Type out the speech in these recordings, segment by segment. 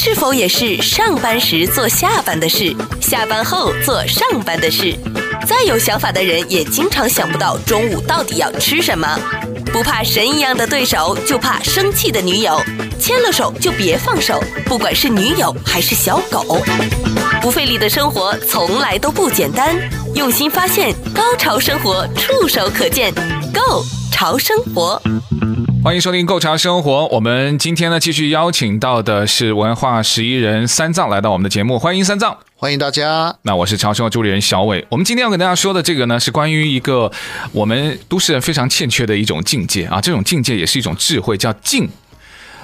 是否也是上班时做下班的事，下班后做上班的事？再有想法的人也经常想不到中午到底要吃什么。不怕神一样的对手，就怕生气的女友。牵了手就别放手，不管是女友还是小狗。不费力的生活从来都不简单，用心发现，高潮生活触手可见 Go 潮生活。欢迎收听《购茶生活》，我们今天呢继续邀请到的是文化十一人三藏来到我们的节目，欢迎三藏，欢迎大家。那我是潮生活助理人小伟，我们今天要跟大家说的这个呢，是关于一个我们都市人非常欠缺的一种境界啊，这种境界也是一种智慧，叫静。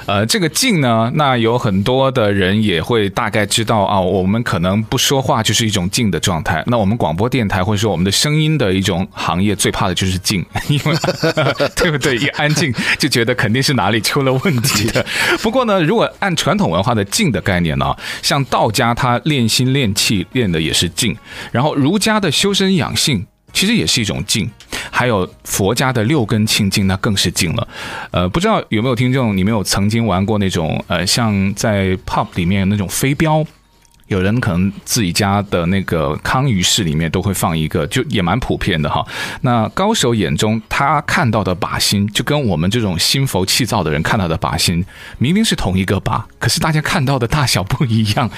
呃，这个静呢，那有很多的人也会大概知道啊，我们可能不说话就是一种静的状态。那我们广播电台或者说我们的声音的一种行业，最怕的就是静，因为 对不对？一安静就觉得肯定是哪里出了问题 的。不过呢，如果按传统文化的静的概念呢，像道家他练心练气练的也是静，然后儒家的修身养性。其实也是一种静，还有佛家的六根清净，那更是静了。呃，不知道有没有听众，你们有曾经玩过那种呃，像在 pop 里面那种飞镖？有人可能自己家的那个康鱼室里面都会放一个，就也蛮普遍的哈。那高手眼中他看到的靶心，就跟我们这种心浮气躁的人看到的靶心，明明是同一个靶，可是大家看到的大小不一样，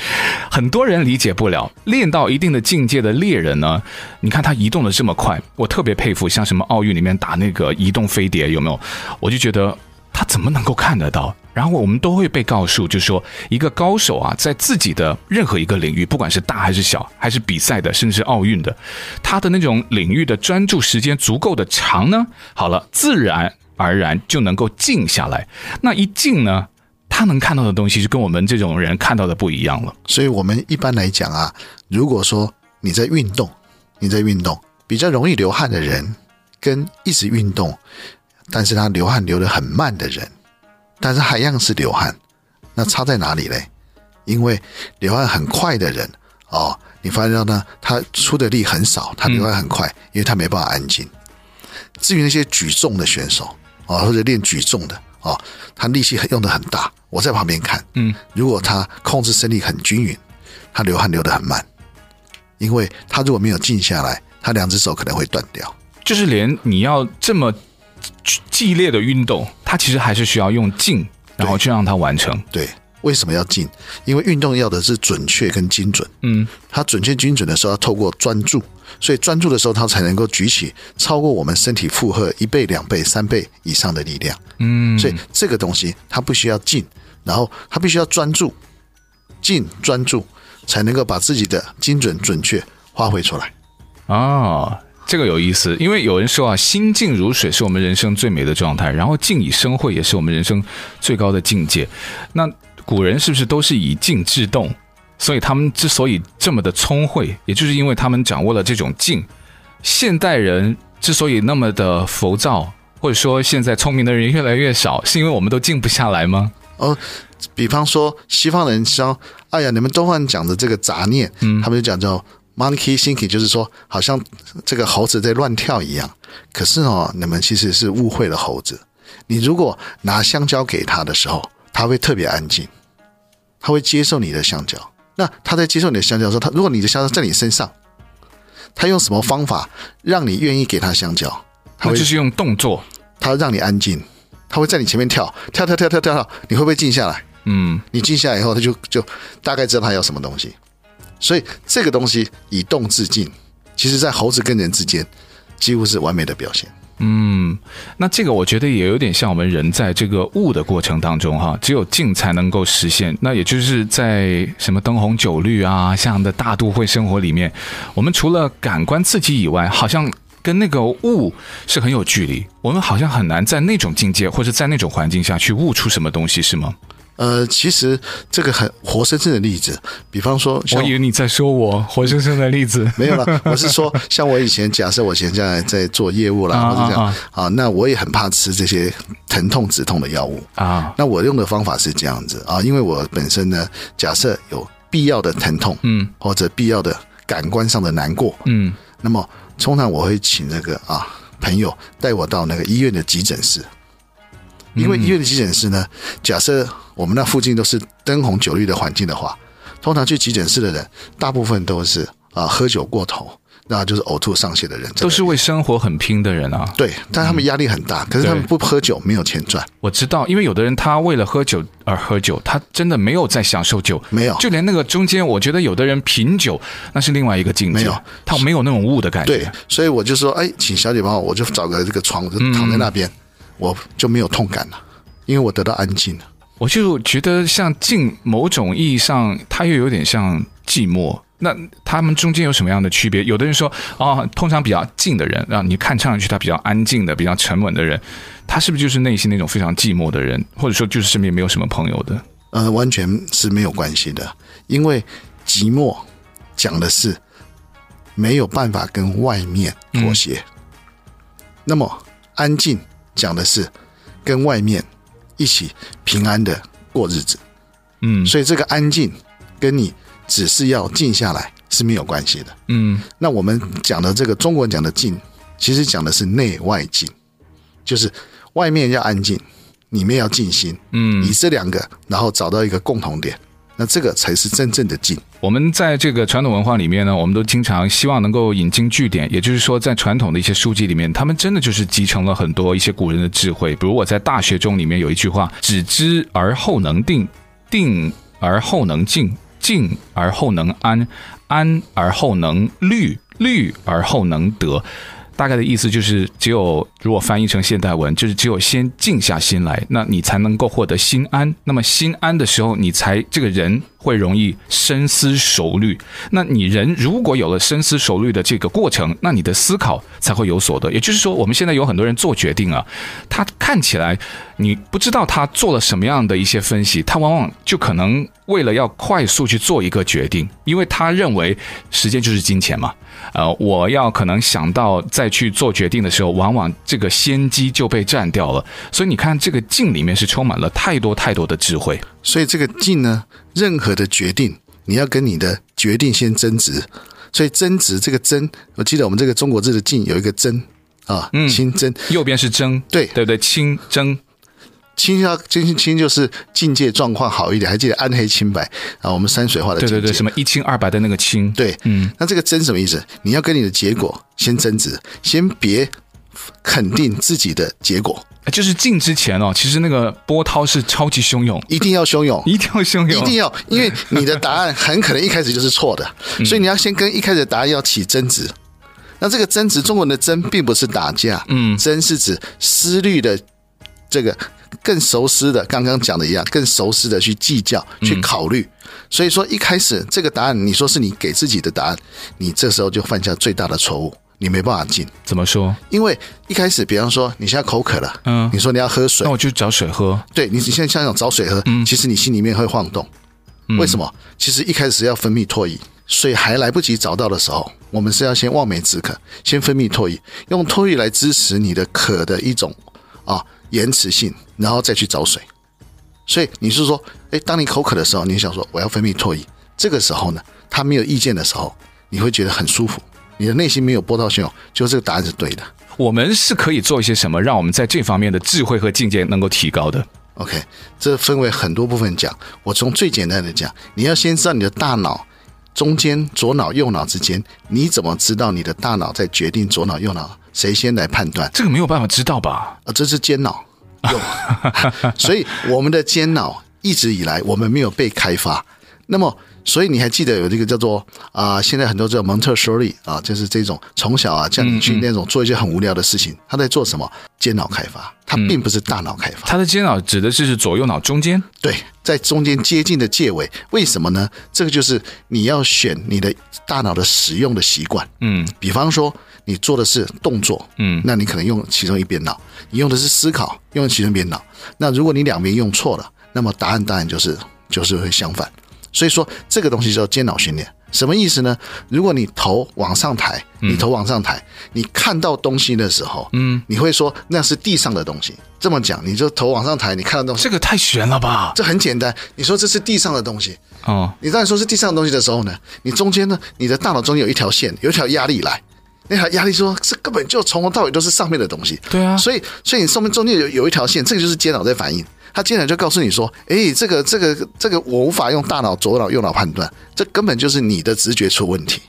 很多人理解不了。练到一定的境界的猎人呢，你看他移动的这么快，我特别佩服。像什么奥运里面打那个移动飞碟，有没有？我就觉得他怎么能够看得到？然后我们都会被告诉，就是说一个高手啊，在自己的任何一个领域，不管是大还是小，还是比赛的，甚至是奥运的，他的那种领域的专注时间足够的长呢，好了，自然而然就能够静下来。那一静呢，他能看到的东西就跟我们这种人看到的不一样了。所以，我们一般来讲啊，如果说你在运动，你在运动比较容易流汗的人，跟一直运动，但是他流汗流得很慢的人。但是还一样是流汗，那差在哪里嘞？因为流汗很快的人哦，你发现到呢，他出的力很少，他流汗很快，因为他没办法安静。至于那些举重的选手啊、哦，或者练举重的哦，他力气很用的很大，我在旁边看，嗯，如果他控制身体很均匀，他流汗流得很慢，因为他如果没有静下来，他两只手可能会断掉。就是连你要这么。激烈的运动，它其实还是需要用静，然后去让它完成。对，为什么要静？因为运动要的是准确跟精准。嗯，它准确精准的时候，要透过专注，所以专注的时候，它才能够举起超过我们身体负荷一倍、两倍、三倍以上的力量。嗯，所以这个东西它不需要静，然后它必须要专注，静专注才能够把自己的精准准确发挥出来。哦。这个有意思，因为有人说啊，心静如水是我们人生最美的状态，然后静以生慧也是我们人生最高的境界。那古人是不是都是以静制动？所以他们之所以这么的聪慧，也就是因为他们掌握了这种静。现代人之所以那么的浮躁，或者说现在聪明的人越来越少，是因为我们都静不下来吗？哦，比方说西方人说，哎呀，你们东方人讲的这个杂念，嗯，他们就讲叫。Monkey thinking 就是说，好像这个猴子在乱跳一样。可是哦，你们其实是误会了猴子。你如果拿香蕉给他的时候，他会特别安静，他会接受你的香蕉。那他在接受你的香蕉的时候，他如果你的香蕉在你身上，他用什么方法让你愿意给他香蕉？他就是用动作，他让你安静，他会在你前面跳跳跳跳跳跳跳，你会不会静下来？嗯，你静下来以后，他就就大概知道他要什么东西。所以这个东西以动制静，其实在猴子跟人之间，几乎是完美的表现。嗯，那这个我觉得也有点像我们人在这个悟的过程当中哈，只有静才能够实现。那也就是在什么灯红酒绿啊，像的大都会生活里面，我们除了感官刺激以外，好像跟那个悟是很有距离。我们好像很难在那种境界或者在那种环境下去悟出什么东西，是吗？呃，其实这个很活生生的例子，比方说，我以为你在说我活生生的例子，没有了。我是说，像我以前假设我现在在做业务啦，或者这样啊，那我也很怕吃这些疼痛止痛的药物啊。那我用的方法是这样子啊，因为我本身呢，假设有必要的疼痛，嗯，或者必要的感官上的难过，嗯，那么通常我会请那个啊朋友带我到那个医院的急诊室。因为医院的急诊室呢，假设我们那附近都是灯红酒绿的环境的话，通常去急诊室的人，大部分都是啊喝酒过头。那就是呕吐上泻的人，都是为生活很拼的人啊。对，但他们压力很大，嗯、可是他们不喝酒，没有钱赚。我知道，因为有的人他为了喝酒而喝酒，他真的没有在享受酒，没有。就连那个中间，我觉得有的人品酒，那是另外一个境界，没有，他没有那种悟的感觉。对，所以我就说，哎，请小姐帮我，我就找个这个床，我就躺在那边，嗯、我就没有痛感了，因为我得到安静了。我就觉得像静，某种意义上，它又有点像寂寞。那他们中间有什么样的区别？有的人说，哦，通常比较静的人，让你看上去他比较安静的、比较沉稳的人，他是不是就是内心那种非常寂寞的人，或者说就是身边没有什么朋友的？呃，完全是没有关系的，因为寂寞讲的是没有办法跟外面妥协，嗯、那么安静讲的是跟外面一起平安的过日子。嗯，所以这个安静跟你。只是要静下来是没有关系的。嗯，那我们讲的这个中国人讲的静，其实讲的是内外静，就是外面要安静，里面要静心。嗯，以这两个，然后找到一个共同点，那这个才是真正的静。我们在这个传统文化里面呢，我们都经常希望能够引经据典，也就是说，在传统的一些书籍里面，他们真的就是集成了很多一些古人的智慧。比如我在《大学》中里面有一句话：“只知而后能定，定而后能静。”静而后能安，安而后能虑，虑而后能得。大概的意思就是，只有如果翻译成现代文，就是只有先静下心来，那你才能够获得心安。那么心安的时候，你才这个人会容易深思熟虑。那你人如果有了深思熟虑的这个过程，那你的思考才会有所得。也就是说，我们现在有很多人做决定啊，他看起来你不知道他做了什么样的一些分析，他往往就可能为了要快速去做一个决定，因为他认为时间就是金钱嘛。呃，我要可能想到再去做决定的时候，往往这个先机就被占掉了。所以你看，这个静里面是充满了太多太多的智慧。所以这个静呢，任何的决定，你要跟你的决定先争执。所以争执这个争，我记得我们这个中国字的静有一个争啊，嗯，清争，右边是争，对对不对？清争。清要清清就是境界状况好一点，还记得暗黑清白啊？我们山水画的对对对，什么一清二白的那个清，对，嗯，那这个争什么意思？你要跟你的结果先争执，先别肯定自己的结果。就是进之前哦，其实那个波涛是超级汹涌，一定要汹涌，一定要汹涌，一定要，因为你的答案很可能一开始就是错的，所以你要先跟一开始的答案要起争执。那这个争执，中文的争并不是打架，嗯，争是指思虑的这个。更熟悉的，刚刚讲的一样，更熟悉的去计较、去考虑。所以说，一开始这个答案，你说是你给自己的答案，你这时候就犯下最大的错误，你没办法进。怎么说？因为一开始，比方说你现在口渴了，嗯，你说你要喝水，那我就找水喝。对，你现在想想找水喝，嗯，其实你心里面会晃动。为什么？其实一开始要分泌唾液，水还来不及找到的时候，我们是要先望梅止渴，先分泌唾液，用唾液来支持你的渴的一种啊。延迟性，然后再去找水，所以你是说，哎，当你口渴的时候，你想说我要分泌唾液，这个时候呢，他没有意见的时候，你会觉得很舒服，你的内心没有波涛汹涌，就这个答案是对的。我们是可以做一些什么，让我们在这方面的智慧和境界能够提高的？OK，这分为很多部分讲，我从最简单的讲，你要先知道你的大脑中间左脑右脑之间，你怎么知道你的大脑在决定左脑右脑？谁先来判断？这个没有办法知道吧？啊，这是间脑，所以我们的间脑一直以来我们没有被开发。那么，所以你还记得有这个叫做啊、呃，现在很多叫蒙特梭利啊，就是这种从小啊叫你去那种做一些很无聊的事情，嗯嗯他在做什么？间脑开发，他并不是大脑开发。他的间脑指的是左右脑中间，对，在中间接近的界尾。为什么呢？这个就是你要选你的大脑的使用的习惯。嗯，比方说。你做的是动作，嗯，那你可能用其中一边脑；你用的是思考，用其中一边脑。那如果你两边用错了，那么答案当然就是就是会相反。所以说这个东西叫间脑训练，什么意思呢？如果你头往上抬，你头往上抬，你看到东西的时候，嗯，你会说那是地上的东西。这么讲，你就头往上抬，你看到东西，这个太悬了吧？这很简单，你说这是地上的东西，哦，你当你说是地上的东西的时候呢，你中间呢，你的大脑中间有一条线，有一条压力来。那条压力说，这根本就从头到尾都是上面的东西。对啊，所以所以你上面中间有有一条线，这个就是间脑在反应。他接下来就告诉你说，哎，这个这个这个我无法用大脑左脑右脑判断，这根本就是你的直觉出问题。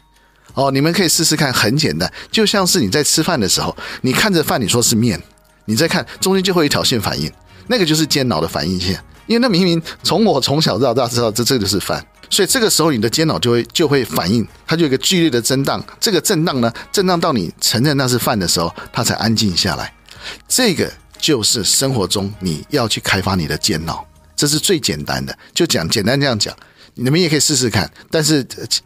哦，你们可以试试看，很简单，就像是你在吃饭的时候，你看着饭，你说是面，你再看中间就会有一条线反应，那个就是间脑的反应线。因为那明明从我从小到大知道这这个就是饭，所以这个时候你的间脑就会就会反应，它就有一个剧烈的震荡。这个震荡呢，震荡到你承认那是饭的时候，它才安静下来。这个就是生活中你要去开发你的间脑，这是最简单的。就讲简单这样讲，你们也可以试试看。但是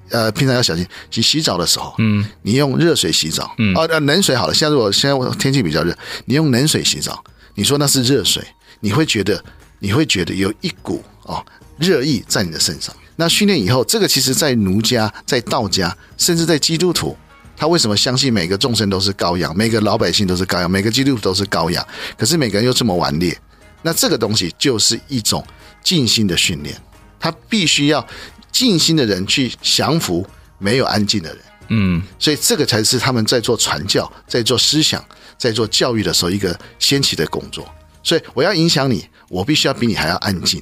呃，平常要小心。洗洗澡的时候，嗯，你用热水洗澡，嗯，哦，呃，冷水好了。现在如果现在我天气比较热，你用冷水洗澡，你说那是热水，你会觉得。你会觉得有一股哦热意在你的身上。那训练以后，这个其实在儒家、在道家，甚至在基督徒，他为什么相信每个众生都是羔羊，每个老百姓都是羔羊，每个基督徒都是羔羊？可是每个人又这么顽劣。那这个东西就是一种静心的训练，他必须要静心的人去降服没有安静的人。嗯，所以这个才是他们在做传教、在做思想、在做教育的时候一个先期的工作。所以我要影响你，我必须要比你还要安静。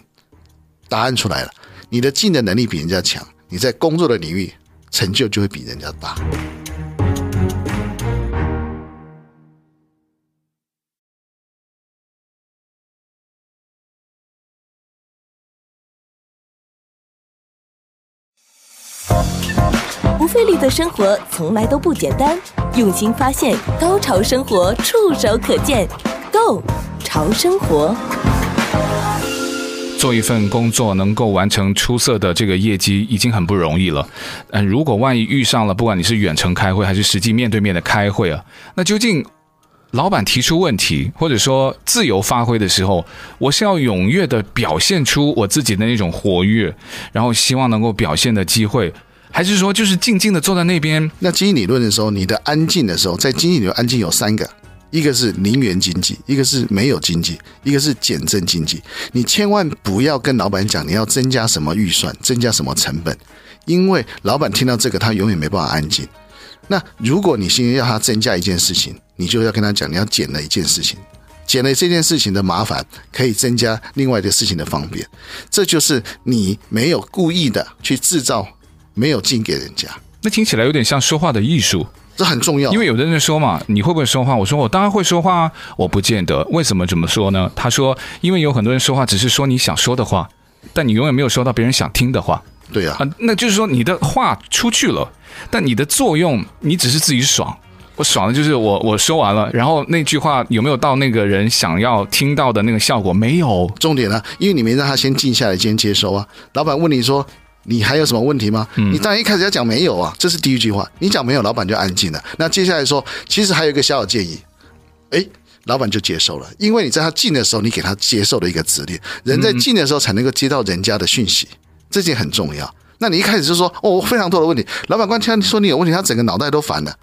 答案出来了，你的技能能力比人家强，你在工作的领域成就就会比人家大。不费力的生活从来都不简单，用心发现，高潮生活触手可见 Go。潮生活，做一份工作能够完成出色的这个业绩已经很不容易了。嗯，如果万一遇上了，不管你是远程开会还是实际面对面的开会啊，那究竟老板提出问题或者说自由发挥的时候，我是要踊跃的表现出我自己的那种活跃，然后希望能够表现的机会，还是说就是静静的坐在那边？那经济理论的时候，你的安静的时候，在经济理论安静有三个。一个是零元经济，一个是没有经济，一个是减震经济。你千万不要跟老板讲你要增加什么预算，增加什么成本，因为老板听到这个他永远没办法安静。那如果你现在要他增加一件事情，你就要跟他讲你要减了一件事情，减了这件事情的麻烦可以增加另外的事情的方便。这就是你没有故意的去制造没有劲给人家。那听起来有点像说话的艺术。这很重要，因为有的人说嘛，你会不会说话？我说我当然会说话啊，我不见得。为什么这么说呢？他说，因为有很多人说话只是说你想说的话，但你永远没有说到别人想听的话。对呀，啊，那就是说你的话出去了，但你的作用你只是自己爽。我爽的就是我我说完了，然后那句话有没有到那个人想要听到的那个效果？没有。重点呢，因为你没让他先静下来先接收啊。老板问你说。你还有什么问题吗？你当然一开始要讲没有啊，这是第一句话。你讲没有，老板就安静了。那接下来说，其实还有一个小小建议，诶，老板就接受了，因为你在他进的时候，你给他接受的一个指令。人在进的时候才能够接到人家的讯息，这件很重要。那你一开始就说哦，非常多的问题，老板官听说你有问题，他整个脑袋都烦了。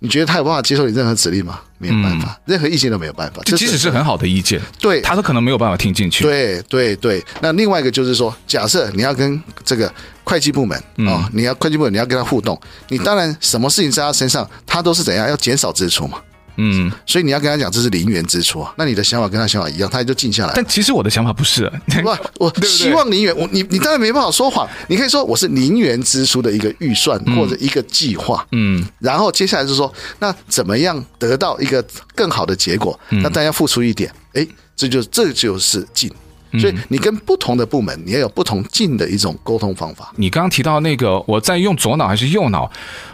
你觉得他有办法接受你任何指令吗？没有办法，任何意见都没有办法。就即使是很好的意见，对，他都可能没有办法听进去。对对对。那另外一个就是说，假设你要跟这个会计部门啊，你要会计部门你要跟他互动，你当然什么事情在他身上，他都是怎样要减少支出嘛。嗯，所以你要跟他讲这是零元支出啊，那你的想法跟他想法一样，他也就静下来。但其实我的想法不是，不，我 希望零元，我你你当然没办法说谎，你可以说我是零元支出的一个预算或者一个计划，嗯，然后接下来就是说，那怎么样得到一个更好的结果？那大家付出一点，哎，这就这就是静。所以你跟不同的部门，你要有不同劲的一种沟通方法。你刚刚提到那个，我在用左脑还是右脑，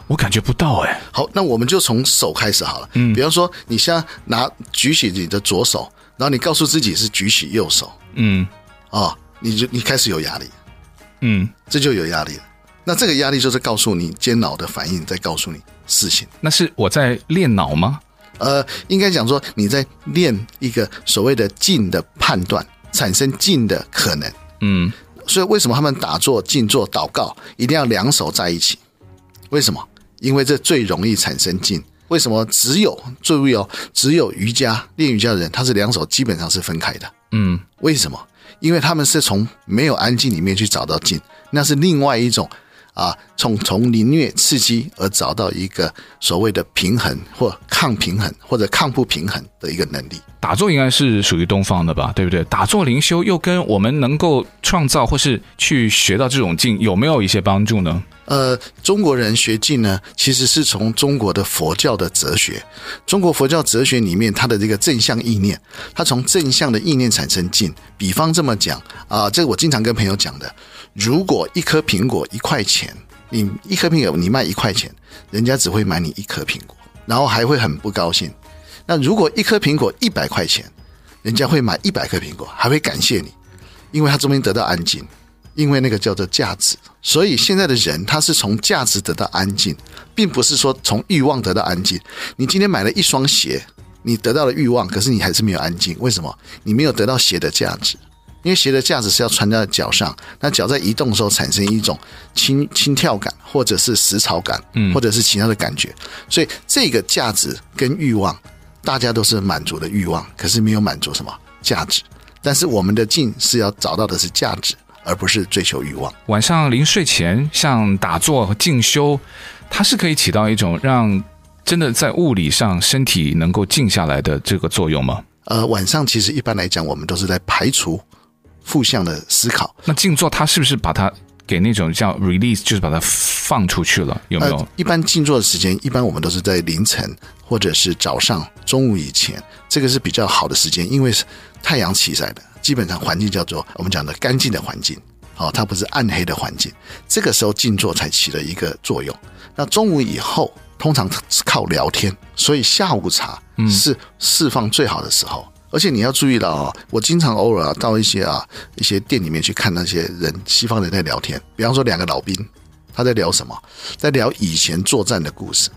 我感觉不到哎。好，那我们就从手开始好了。嗯，比方说，你现在拿举起你的左手，然后你告诉自己是举起右手。嗯，啊，你就你开始有压力。嗯，这就有压力了。那这个压力就是告诉你间脑的反应，在告诉你事情。那是我在练脑吗？呃，应该讲说你在练一个所谓的静的判断。产生静的可能，嗯，所以为什么他们打坐、静坐、祷告一定要两手在一起？为什么？因为这最容易产生静。为什么只有注意哦？只有瑜伽练瑜伽的人，他是两手基本上是分开的。嗯，为什么？因为他们是从没有安静里面去找到静，那是另外一种啊，从从凌虐刺激而找到一个所谓的平衡或抗平衡或者抗不平衡的一个能力。打坐应该是属于东方的吧，对不对？打坐灵修又跟我们能够创造或是去学到这种境有没有一些帮助呢？呃，中国人学静呢，其实是从中国的佛教的哲学，中国佛教哲学里面它的这个正向意念，它从正向的意念产生静。比方这么讲啊，这个我经常跟朋友讲的。如果一颗苹果一块钱，你一颗苹果你卖一块钱，人家只会买你一颗苹果，然后还会很不高兴。那如果一颗苹果一百块钱，人家会买一百颗苹果，还会感谢你，因为他中间得到安静，因为那个叫做价值。所以现在的人他是从价值得到安静，并不是说从欲望得到安静。你今天买了一双鞋，你得到了欲望，可是你还是没有安静。为什么？你没有得到鞋的价值。因为鞋的价值是要穿在脚上，那脚在移动的时候产生一种轻轻跳感，或者是实潮感，或者是其他的感觉，所以这个价值跟欲望，大家都是满足的欲望，可是没有满足什么价值。但是我们的静是要找到的是价值，而不是追求欲望。晚上临睡前，像打坐和静修，它是可以起到一种让真的在物理上身体能够静下来的这个作用吗？呃，晚上其实一般来讲，我们都是在排除。负向的思考，那静坐它是不是把它给那种叫 release，就是把它放出去了？有没有？呃、一般静坐的时间，一般我们都是在凌晨或者是早上、中午以前，这个是比较好的时间，因为是太阳起来的，基本上环境叫做我们讲的干净的环境，哦，它不是暗黑的环境，这个时候静坐才起了一个作用。那中午以后，通常是靠聊天，所以下午茶是释放最好的时候。嗯而且你要注意到啊，我经常偶尔啊到一些啊一些店里面去看那些人，西方人在聊天。比方说两个老兵，他在聊什么？在聊以前作战的故事。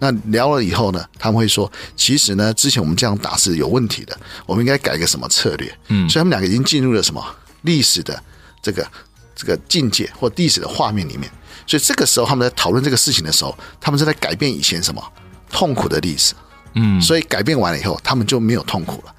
那聊了以后呢，他们会说，其实呢，之前我们这样打是有问题的，我们应该改个什么策略？嗯，所以他们两个已经进入了什么历史的这个这个境界或历史的画面里面。所以这个时候他们在讨论这个事情的时候，他们是在改变以前什么痛苦的历史。嗯，所以改变完了以后，他们就没有痛苦了。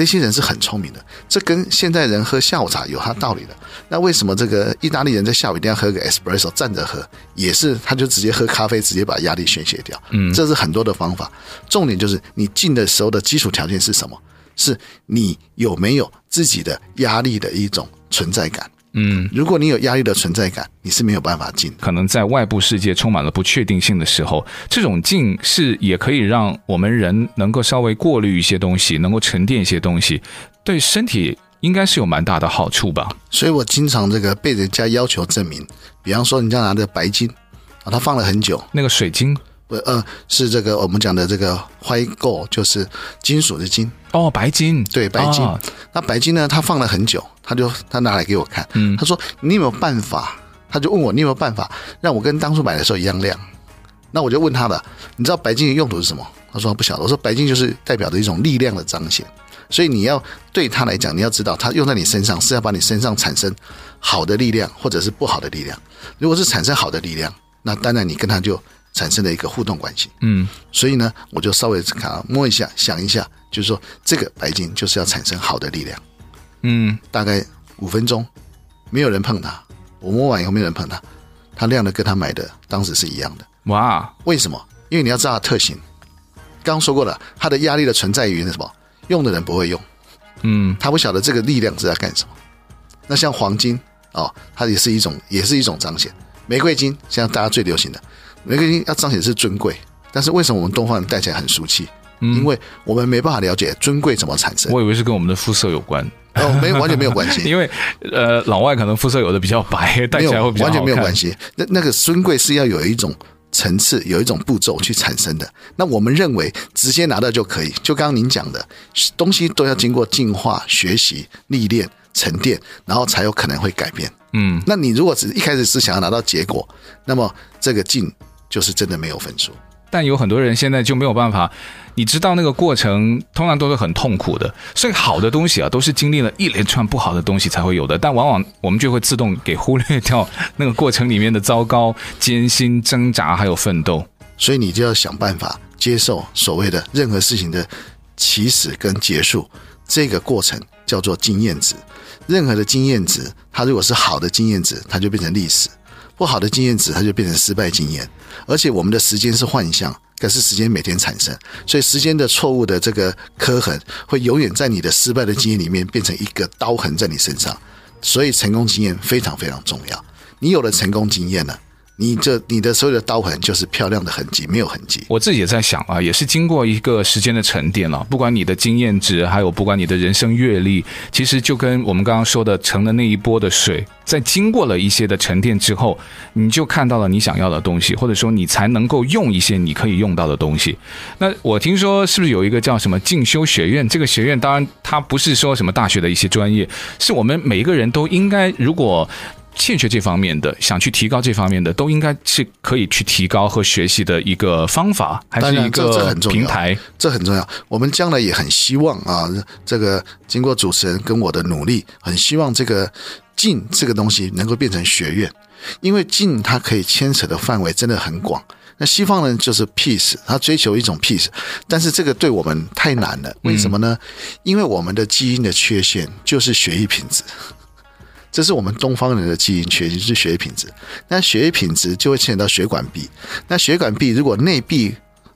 这些人是很聪明的，这跟现代人喝下午茶有他道理的。那为什么这个意大利人在下午一定要喝个 espresso 站着喝？也是他就直接喝咖啡，直接把压力宣泄掉。嗯，这是很多的方法。重点就是你进的时候的基础条件是什么？是你有没有自己的压力的一种存在感。嗯，如果你有压力的存在感，你是没有办法进。可能在外部世界充满了不确定性的时候，这种静是也可以让我们人能够稍微过滤一些东西，能够沉淀一些东西，对身体应该是有蛮大的好处吧。所以我经常这个被人家要求证明，比方说人家拿的白金啊，他放了很久，那个水晶。呃，是这个我们讲的这个 white gold，就是金属的金哦，白金，对，白金。哦、那白金呢，他放了很久，他就他拿来给我看，嗯，他说你有没有办法？他就问我你有没有办法让我跟当初买的时候一样亮？那我就问他了，你知道白金的用途是什么？他说他不晓得。我说白金就是代表着一种力量的彰显，所以你要对他来讲，你要知道他用在你身上是要把你身上产生好的力量，或者是不好的力量。如果是产生好的力量，那当然你跟他就。产生了一个互动关系，嗯，所以呢，我就稍微看摸一下，想一下，就是说这个白金就是要产生好的力量，嗯，大概五分钟，没有人碰它，我摸完以后没有人碰它，它亮的跟它买的当时是一样的，哇，为什么？因为你要知道它特性，刚刚说过了，它的压力的存在于那什么，用的人不会用，嗯，他不晓得这个力量是在干什么。那像黄金哦，它也是一种，也是一种彰显，玫瑰金像大家最流行的。玫瑰金要彰显是尊贵，但是为什么我们东方人戴起来很俗气？嗯，因为我们没办法了解尊贵怎么产生。我以为是跟我们的肤色有关，哦，没有，完全没有关系。因为呃，老外可能肤色有的比较白，戴起来会比较。完全没有关系。那那个尊贵是要有一种层次，有一种步骤去产生的。那我们认为直接拿到就可以，就刚刚您讲的东西都要经过进化、学习、历练、沉淀，然后才有可能会改变。嗯，那你如果只一开始是想要拿到结果，那么这个静。就是真的没有分数，但有很多人现在就没有办法。你知道那个过程通常都是很痛苦的，所以好的东西啊，都是经历了一连串不好的东西才会有的。但往往我们就会自动给忽略掉那个过程里面的糟糕、艰辛、挣扎还有奋斗。所以你就要想办法接受所谓的任何事情的起始跟结束，这个过程叫做经验值。任何的经验值，它如果是好的经验值，它就变成历史。不好的经验值它就变成失败经验。而且我们的时间是幻象，可是时间每天产生，所以时间的错误的这个刻痕会永远在你的失败的经验里面变成一个刀痕在你身上。所以成功经验非常非常重要。你有了成功经验了。你这你的所有的刀痕就是漂亮的痕迹，没有痕迹。我自己也在想啊，也是经过一个时间的沉淀了。不管你的经验值，还有不管你的人生阅历，其实就跟我们刚刚说的，盛了那一波的水，在经过了一些的沉淀之后，你就看到了你想要的东西，或者说你才能够用一些你可以用到的东西。那我听说是不是有一个叫什么进修学院？这个学院当然它不是说什么大学的一些专业，是我们每一个人都应该如果。欠缺这方面的，想去提高这方面的，都应该是可以去提高和学习的一个方法，还是一个平台，这很重要。我们将来也很希望啊，这个经过主持人跟我的努力，很希望这个静这个东西能够变成学院，因为静它可以牵扯的范围真的很广。那西方人就是 peace，他追求一种 peace，但是这个对我们太难了。为什么呢？因为我们的基因的缺陷就是血液品质。这是我们东方人的基因缺陷，就是血液品质。那血液品质就会牵扯到血管壁。那血管壁如果内壁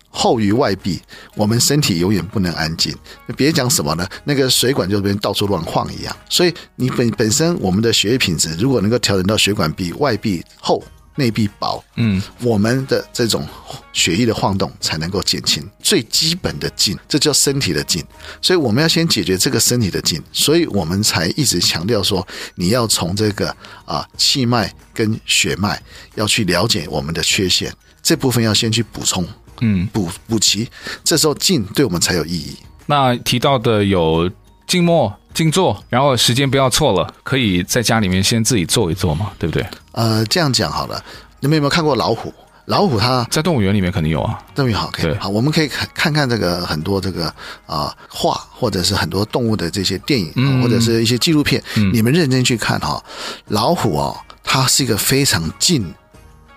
厚于外壁，我们身体永远不能安静。别讲什么呢？那个水管就变到处乱晃一样。所以你本本身我们的血液品质如果能够调整到血管壁外壁厚。内壁薄，嗯，我们的这种血液的晃动才能够减轻最基本的劲，这叫身体的劲。所以我们要先解决这个身体的劲，所以我们才一直强调说，你要从这个啊气脉跟血脉要去了解我们的缺陷，这部分要先去补充，嗯，补补齐，这时候劲对我们才有意义。那提到的有静默。静坐，然后时间不要错了，可以在家里面先自己做一做嘛，对不对？呃，这样讲好了，你们有没有看过老虎？老虎它在动物园里面肯定有啊。动物园好，可以。好，我们可以看看看这个很多这个啊画、呃，或者是很多动物的这些电影，嗯、或者是一些纪录片，嗯、你们认真去看哈。老虎哦，它是一个非常静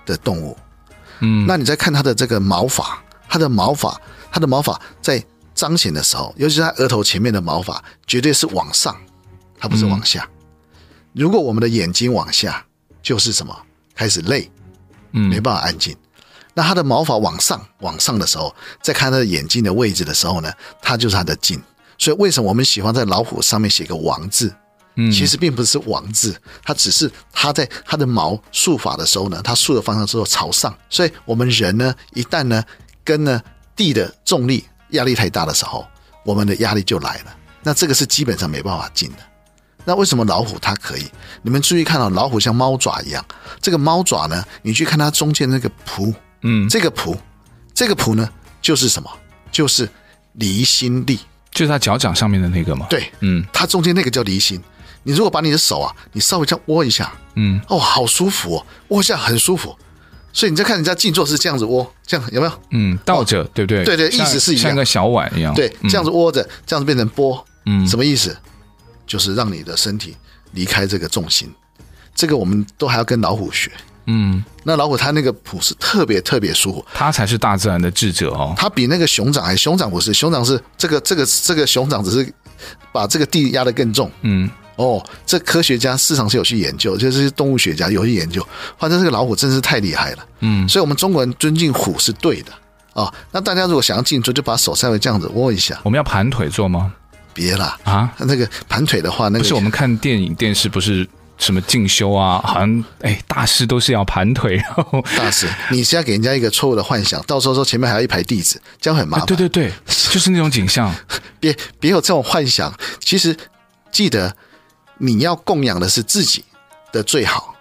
的动物。嗯，那你再看它的这个毛发，它的毛发，它的毛发在。彰显的时候，尤其是他额头前面的毛发，绝对是往上，它不是往下。嗯、如果我们的眼睛往下，就是什么？开始累，嗯，没办法安静。嗯、那他的毛发往上，往上的时候，再看他的眼睛的位置的时候呢，它就是他的静。所以为什么我们喜欢在老虎上面写个王字？嗯，其实并不是王字，它只是它在它的毛竖法的时候呢，它竖的方向之后朝上。所以我们人呢，一旦呢跟呢地的重力。压力太大的时候，我们的压力就来了。那这个是基本上没办法进的。那为什么老虎它可以？你们注意看到老虎像猫爪一样，这个猫爪呢，你去看它中间那个蹼，嗯，这个蹼，这个蹼呢，就是什么？就是离心力，就是它脚掌上面的那个嘛？对，嗯，它中间那个叫离心。你如果把你的手啊，你稍微这样握一下，嗯，哦，好舒服哦，握一下很舒服。所以你在看人家静坐是这样子窝，这样有没有？嗯，倒着，对不对？对对，意思是一样，像个小碗一样。对，这样子窝着，这样子变成波。嗯，什么意思？就是让你的身体离开这个重心。这个我们都还要跟老虎学。嗯，那老虎它那个蹼是特别特别舒服，它才是大自然的智者哦。它比那个熊掌还，熊掌不是，熊掌是这个这个这个熊掌只是把这个地压得更重。嗯。哦，这科学家市场是有去研究，就是动物学家有去研究，反正这个老虎真是太厉害了。嗯，所以我们中国人尊敬虎是对的啊、哦。那大家如果想要静坐，就把手稍微这样子握一下。我们要盘腿坐吗？别啦啊，那个盘腿的话，那个不是我们看电影电视不是什么进修啊，好像哎大师都是要盘腿。然后 大师，你是要给人家一个错误的幻想，到时候说前面还有一排弟子，这样很麻烦。对对对，就是那种景象。别别有这种幻想，其实记得。你要供养的是自己的最好，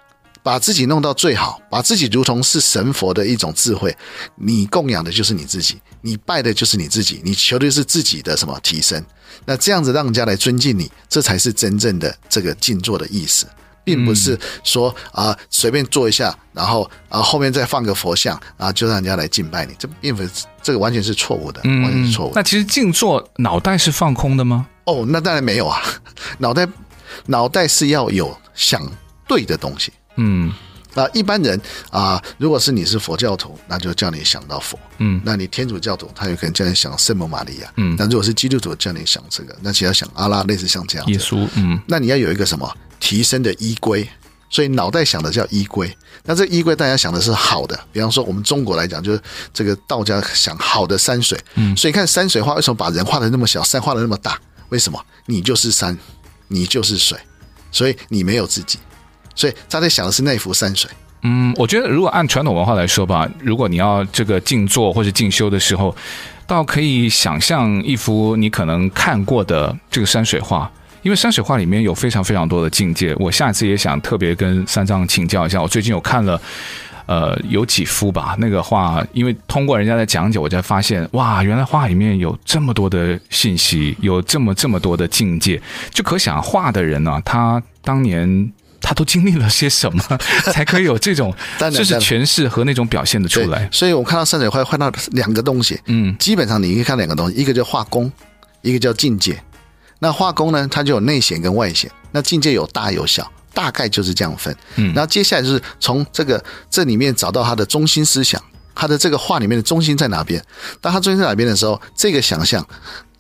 把自己弄到最好，把自己如同是神佛的一种智慧。你供养的就是你自己，你拜的就是你自己，你求的是自己的什么提升？那这样子让人家来尊敬你，这才是真正的这个静坐的意思，并不是说啊、呃、随便坐一下，然后啊后面再放个佛像啊就让人家来敬拜你，这并不是这个完全是错误的，完全是错误的。那其实静坐脑袋是放空的吗？哦，那当然没有啊，脑袋。脑袋是要有想对的东西，嗯，啊，一般人啊，如果是你是佛教徒，那就叫你想到佛，嗯，那你天主教徒，他有可能叫你想圣母玛利亚，嗯，那如果是基督徒，叫你想这个，那其他想阿拉，类似像这样，耶稣，嗯，那你要有一个什么提升的依归，所以脑袋想的叫依归。那这依归大家想的是好的，比方说我们中国来讲，就是这个道家想好的山水。嗯，所以你看山水画为什么把人画的那么小，山画的那么大？为什么？你就是山，你就是水，所以你没有自己。所以他在想的是那幅山水。嗯，我觉得如果按传统文化来说吧，如果你要这个静坐或者静修的时候，倒可以想象一幅你可能看过的这个山水画。因为山水画里面有非常非常多的境界，我下一次也想特别跟三藏请教一下。我最近有看了，呃，有几幅吧，那个画，因为通过人家的讲解，我才发现，哇，原来画里面有这么多的信息，有这么这么多的境界，就可想画的人呢、啊，他当年他都经历了些什么，才可以有这种 就是诠释和那种表现的出来。所以我看到山水画，看到两个东西，嗯，基本上你可以看两个东西，一个叫画工，一个叫境界。那画工呢，它就有内显跟外显。那境界有大有小，大概就是这样分。嗯，然后接下来就是从这个这里面找到他的中心思想，他的这个话里面的中心在哪边？当他中心在哪边的时候，这个想象。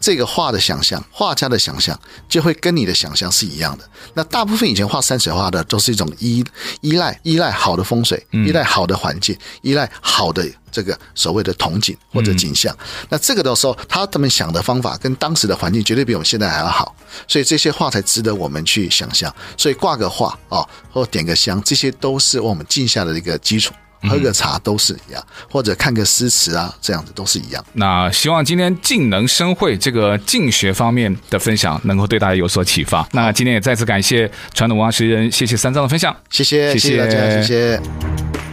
这个画的想象，画家的想象就会跟你的想象是一样的。那大部分以前画山水画的都是一种依依赖依赖好的风水，依赖好的环境，依赖好的这个所谓的铜景或者景象。那这个的时候，他们想的方法跟当时的环境绝对比我们现在还要好，所以这些画才值得我们去想象。所以挂个画啊，或点个香，这些都是我们静下的一个基础。喝个茶都是一样，或者看个诗词啊，这样子都是一样。那希望今天静能生慧这个静学方面的分享，能够对大家有所启发。那今天也再次感谢传统文化学人，谢谢三藏的分享，谢谢，谢谢大家，谢谢。